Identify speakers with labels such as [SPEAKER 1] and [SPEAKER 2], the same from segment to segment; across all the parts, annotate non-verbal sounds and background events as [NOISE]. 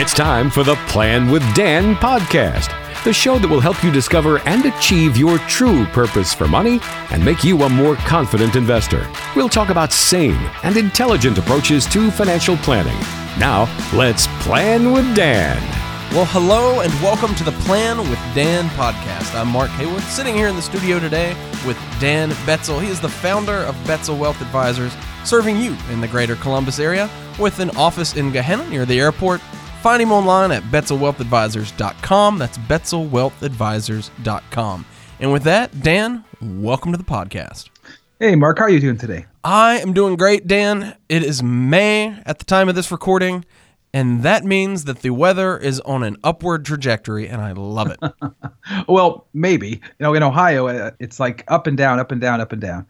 [SPEAKER 1] It's time for the Plan with Dan podcast, the show that will help you discover and achieve your true purpose for money and make you a more confident investor. We'll talk about sane and intelligent approaches to financial planning. Now, let's plan with Dan.
[SPEAKER 2] Well, hello and welcome to the Plan with Dan podcast. I'm Mark Haywood, sitting here in the studio today with Dan Betzel. He is the founder of Betzel Wealth Advisors, serving you in the greater Columbus area with an office in Gahanna near the airport. Find him online at betzelwealthadvisors.com. That's betzelwealthadvisors.com. And with that, Dan, welcome to the podcast.
[SPEAKER 3] Hey, Mark, how are you doing today?
[SPEAKER 2] I am doing great, Dan. It is May at the time of this recording, and that means that the weather is on an upward trajectory, and I love it. [LAUGHS]
[SPEAKER 3] well, maybe. You know, in Ohio, uh, it's like up and down, up and down, up and down.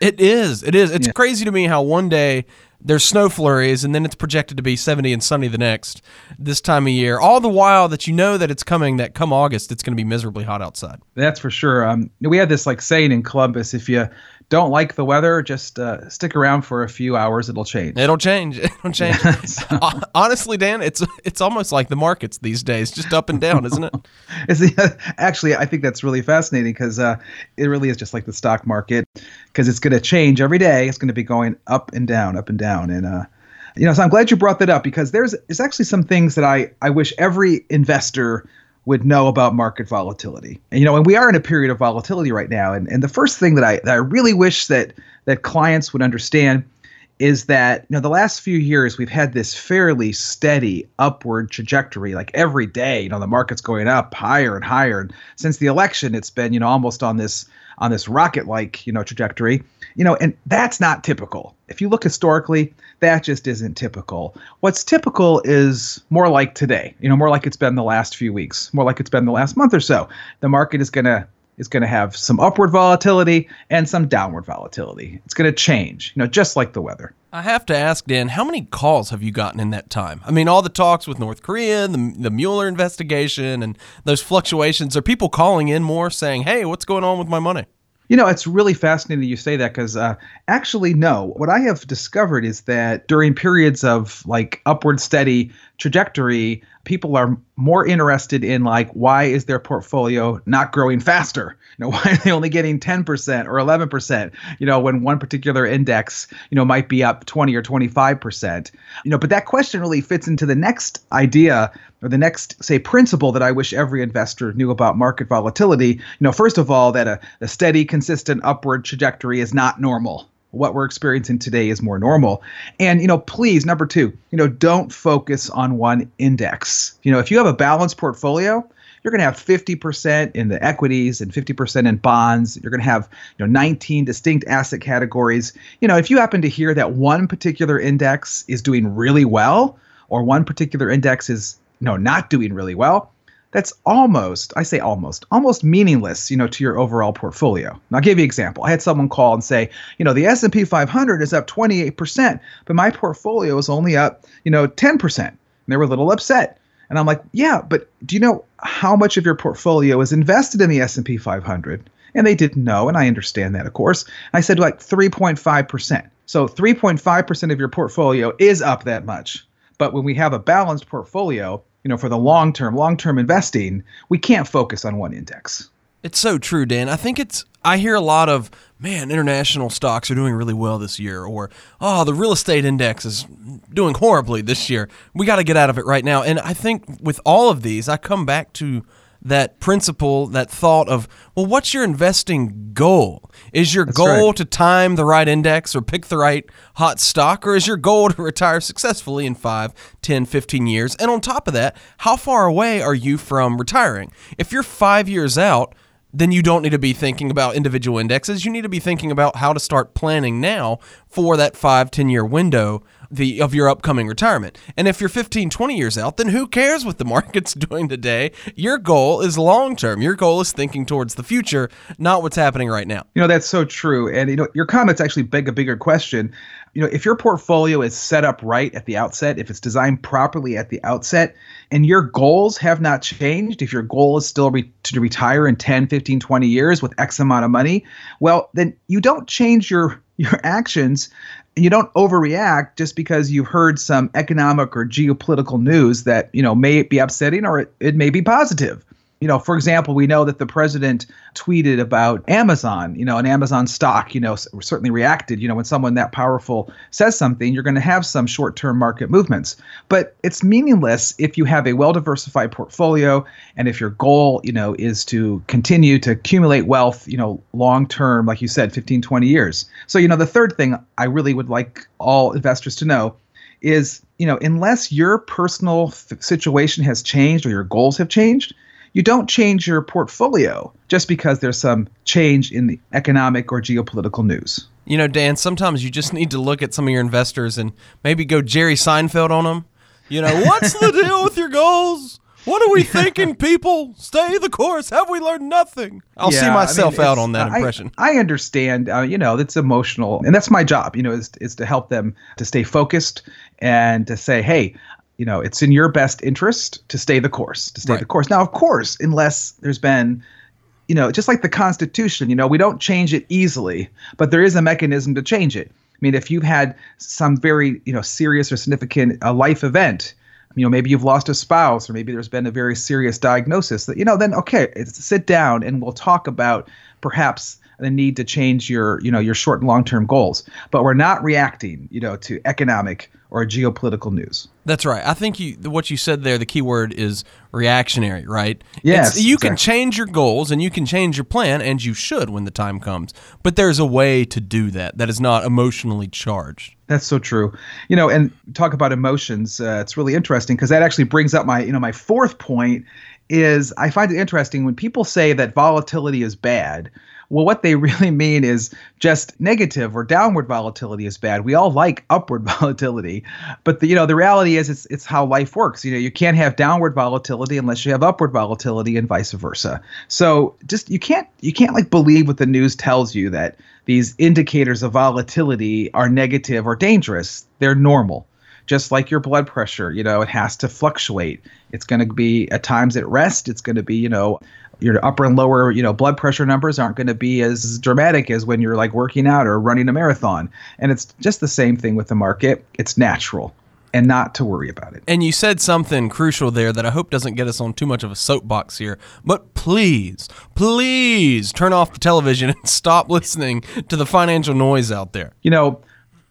[SPEAKER 2] It is. It is. It's yeah. crazy to me how one day there's snow flurries and then it's projected to be 70 and sunny the next this time of year all the while that you know that it's coming that come august it's going to be miserably hot outside
[SPEAKER 3] that's for sure um, we had this like saying in columbus if you don't like the weather, just uh, stick around for a few hours. It'll change.
[SPEAKER 2] It'll change. [LAUGHS] It'll change. [LAUGHS] so. Honestly, Dan, it's it's almost like the markets these days, just up and down, isn't it? [LAUGHS]
[SPEAKER 3] actually, I think that's really fascinating because uh, it really is just like the stock market because it's going to change every day. It's going to be going up and down, up and down, and uh, you know. So I'm glad you brought that up because there's there's actually some things that I I wish every investor would know about market volatility. And you know, and we are in a period of volatility right now. And and the first thing that I that I really wish that that clients would understand is that you know the last few years we've had this fairly steady upward trajectory like every day you know the market's going up higher and higher and since the election it's been you know almost on this on this rocket like you know trajectory you know and that's not typical. If you look historically that just isn't typical. What's typical is more like today you know more like it's been the last few weeks more like it's been the last month or so. The market is going to is going to have some upward volatility and some downward volatility. It's going to change, you know, just like the weather.
[SPEAKER 2] I have to ask, Dan, how many calls have you gotten in that time? I mean, all the talks with North Korea, the, the Mueller investigation, and those fluctuations. Are people calling in more saying, hey, what's going on with my money?
[SPEAKER 3] You know, it's really fascinating you say that because uh, actually, no. What I have discovered is that during periods of like upward steady trajectory, people are more interested in like why is their portfolio not growing faster? You know [LAUGHS] why are they only getting 10% or 11% you know when one particular index you know might be up 20 or 25% you know but that question really fits into the next idea or the next say principle that i wish every investor knew about market volatility. You know first of all that a, a steady consistent upward trajectory is not normal what we're experiencing today is more normal. And, you know, please, number two, you know, don't focus on one index. You know, if you have a balanced portfolio, you're going to have 50% in the equities and 50% in bonds. You're going to have, you know, 19 distinct asset categories. You know, if you happen to hear that one particular index is doing really well or one particular index is, you know, not doing really well, that's almost i say almost almost meaningless you know to your overall portfolio. And i'll give you an example. I had someone call and say you know the s&p 500 is up 28% but my portfolio is only up you know 10% and they were a little upset. And i'm like yeah but do you know how much of your portfolio is invested in the s&p 500 and they didn't know and i understand that of course. I said like 3.5% so 3.5% of your portfolio is up that much. But when we have a balanced portfolio you know, for the long term, long term investing, we can't focus on one index.
[SPEAKER 2] It's so true, Dan. I think it's I hear a lot of man, international stocks are doing really well this year, or oh, the real estate index is doing horribly this year. We got to get out of it right now. And I think with all of these, I come back to that principle, that thought of, well, what's your investing goal? Is your That's goal right. to time the right index or pick the right hot stock, or is your goal to retire successfully in 5, 10, 15 years? And on top of that, how far away are you from retiring? If you're five years out, then you don't need to be thinking about individual indexes. You need to be thinking about how to start planning now for that five, 10 year window the of your upcoming retirement. And if you're 15, 20 years out, then who cares what the [LAUGHS] market's doing today? Your goal is long term. Your goal is thinking towards the future, not what's happening right now.
[SPEAKER 3] You know, that's so true. And you know, your comments actually beg a bigger question. You know, if your portfolio is set up right at the outset, if it's designed properly at the outset, and your goals have not changed, if your goal is still re- to retire in 10, 15, 20 years with X amount of money, well, then you don't change your your actions you don't overreact just because you've heard some economic or geopolitical news that you know may be upsetting or it, it may be positive you know, for example, we know that the president tweeted about Amazon, you know, an Amazon stock, you know, certainly reacted. You know, when someone that powerful says something, you're going to have some short term market movements. But it's meaningless if you have a well diversified portfolio and if your goal, you know, is to continue to accumulate wealth, you know, long term, like you said, 15, 20 years. So, you know, the third thing I really would like all investors to know is, you know, unless your personal f- situation has changed or your goals have changed, you don't change your portfolio just because there's some change in the economic or geopolitical news.
[SPEAKER 2] You know, Dan, sometimes you just need to look at some of your investors and maybe go Jerry Seinfeld on them. You know, [LAUGHS] what's the deal with your goals? What are we thinking, [LAUGHS] people? Stay the course. Have we learned nothing? I'll yeah, see myself I mean, out on that impression.
[SPEAKER 3] I, I understand. Uh, you know, it's emotional, and that's my job. You know, is is to help them to stay focused and to say, hey, you know, it's in your best interest to stay the course, to stay right. the course. Now, of course, unless there's been, you know, just like the Constitution, you know, we don't change it easily, but there is a mechanism to change it. I mean, if you've had some very, you know, serious or significant uh, life event, you know, maybe you've lost a spouse, or maybe there's been a very serious diagnosis that, you know, then okay, sit down and we'll talk about perhaps the need to change your, you know, your short and long term goals. But we're not reacting, you know, to economic or geopolitical news.
[SPEAKER 2] That's right. I think you what you said there. The key word is reactionary, right?
[SPEAKER 3] Yes.
[SPEAKER 2] It's, you exactly. can change your goals and you can change your plan, and you should when the time comes. But there's a way to do that that is not emotionally charged.
[SPEAKER 3] That's so true. You know, and talk about emotions. Uh, it's really interesting because that actually brings up my you know my fourth point is I find it interesting when people say that volatility is bad well, what they [LAUGHS] really mean is just negative or downward volatility is bad. We all like upward [LAUGHS] volatility, but the, you know the reality is it's it's how life works. You know, you can't have downward volatility unless you have upward volatility, and vice versa. So just you can't you can't like believe what the news tells you that these indicators of volatility are negative or dangerous. They're normal just like your blood pressure you know it has to fluctuate it's going to be at times at rest it's going to be you know your upper and lower, you know, blood pressure numbers aren't going to be as dramatic as when you're like working out or running a marathon. And it's just the same thing with the market. It's natural and not to worry about it.
[SPEAKER 2] And you said something crucial there that I hope doesn't get us on too much of a soapbox here. But please, please turn off the television [LAUGHS] and stop listening to the financial noise out there.
[SPEAKER 3] You know,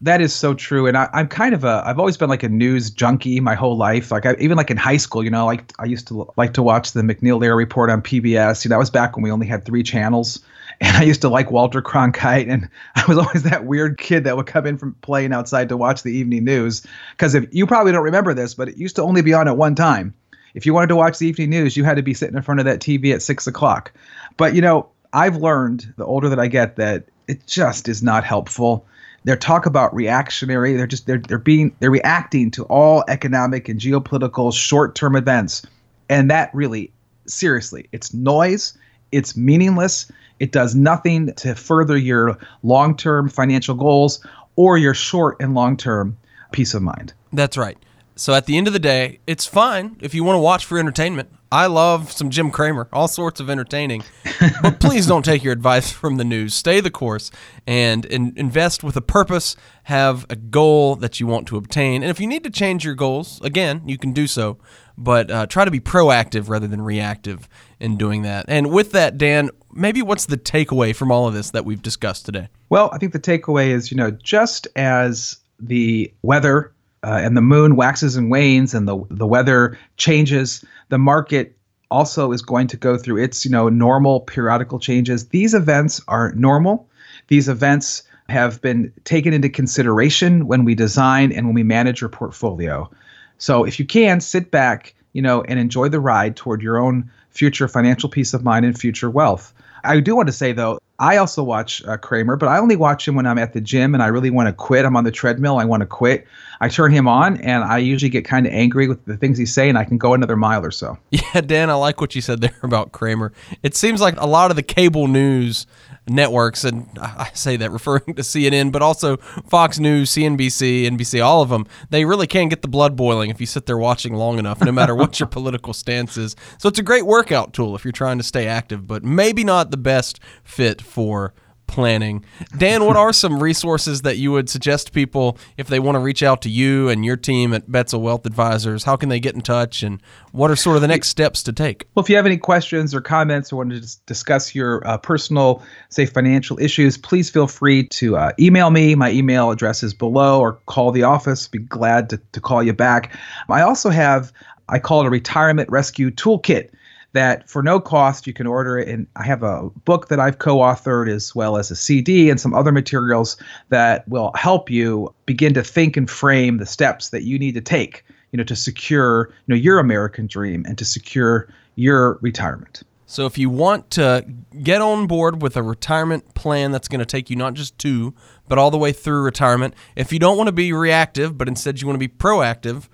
[SPEAKER 3] that is so true, and I, am kind of a. I've always been like a news junkie my whole life. Like I, even like in high school, you know, like I used to like to watch the MacNeil report on PBS. You know, that was back when we only had three channels, [LAUGHS] and I used to like Walter Cronkite, and [LAUGHS] I was always that weird kid that would come in from playing outside to watch the evening news. Because if you probably don't remember this, but it used to only be on at one time. If you wanted to watch the evening news, you had to be sitting in front of that TV at six o'clock. But you know, I've learned the older that I get that it just is not helpful their talk about reactionary they're just they're they're being they're reacting to all economic and geopolitical short-term events. And that really seriously it's noise it's meaningless it does nothing to further your long-term financial goals or your short and long-term peace of mind.
[SPEAKER 2] That's right so at the end of the day it's fine if you want to watch for entertainment I love some Jim Cramer, all sorts of entertaining. [LAUGHS] but please don't take your advice from the news. Stay the course and in, invest with a purpose. Have a goal that you want to obtain. And if you need to change your goals, again, you can do so. But uh, try to be proactive rather than reactive in doing that. And with that, Dan, maybe what's the takeaway from all of this that we've discussed today?
[SPEAKER 3] Well, I think the takeaway is, you know, just as the weather uh, and the moon waxes and wanes and the the weather changes the market also is going to go through its you know normal periodical changes. These events are normal. These events have been taken into consideration when we design and when we manage your portfolio. So if you can sit back you know and enjoy the ride toward your own future financial peace of mind and future wealth. I do want to say though I also watch uh, Cramer, but I only watch him when I'm at the gym and I really want to quit. I'm on the treadmill. I want to quit. I turn him on and I usually get kind of angry with the things he's saying. I can go another mile or so. [LAUGHS]
[SPEAKER 2] Yeah, Dan, I like what you said there about Cramer. It seems like a lot of the cable news networks, and [LAUGHS] I say that referring to CNN, but also Fox News, CNBC, NBC, all of them, they really can get the blood boiling if you sit there watching long enough, no matter what your [LAUGHS] political stance is. So it's a great workout tool if you're trying to stay active, but maybe not the best fit for planning. Dan, what are some resources that you would suggest people if they want to reach out to you and your team at Betzel Wealth Advisors? How can they get in touch and what are sort of the next steps to take?
[SPEAKER 3] Well, if you have any questions or comments or want to dis- discuss your uh, personal, say, financial issues, please feel free to uh, email me. My email address is below or call the office. Be glad to, to call you back. I also have, I call it a retirement rescue toolkit that for no cost you can order it. And i have a book that i've co-authored as well as a cd and some other materials that will help you begin to think and frame the steps that you need to take you know to secure you know your american dream and to secure your retirement.
[SPEAKER 2] So if you want to get on board with a retirement plan that's going to take you not just to but all the way through retirement if you don't want to be reactive but instead you want to be proactive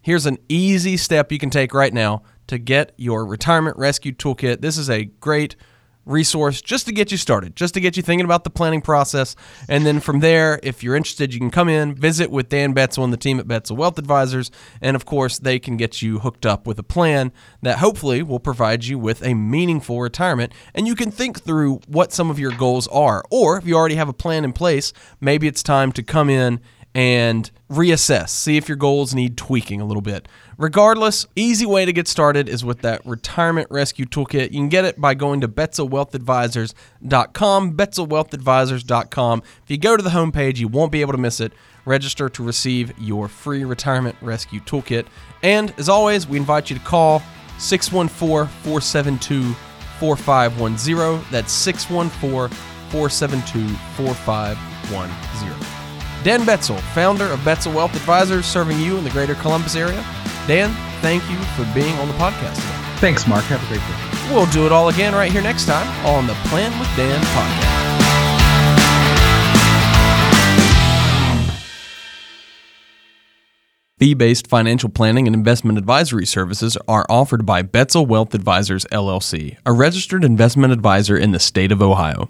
[SPEAKER 2] here's an easy step you can take right now to get your retirement rescue toolkit. This is a great resource just to get you started, just to get you thinking about the planning process. And then from there, if you're interested, you can come in, visit with Dan Betzel and the team at Betzel Wealth Advisors. And of course, they can get you hooked up with a plan that hopefully will provide you with a meaningful retirement. And you can think through what some of your goals are. Or if you already have a plan in place, maybe it's time to come in and reassess, see if your goals need tweaking a little bit. Regardless, easy way to get started is with that retirement rescue toolkit. You can get it by going to betzelwealthadvisors.com, betzelwealthadvisors.com. If you go to the homepage, you won't be able to miss it. Register to receive your free retirement rescue toolkit. And as always, we invite you to call 614 472 4510. That's 614 472 4510. Dan Betzel, founder of Betzel Wealth Advisors, serving you in the greater Columbus area. Dan, thank you for being on the podcast today.
[SPEAKER 3] Thanks, Mark. Have a great day.
[SPEAKER 2] We'll do it all again right here next time on the Plan with Dan podcast. Fee based financial planning and investment advisory services are offered by Betzel Wealth Advisors, LLC, a registered investment advisor in the state of Ohio.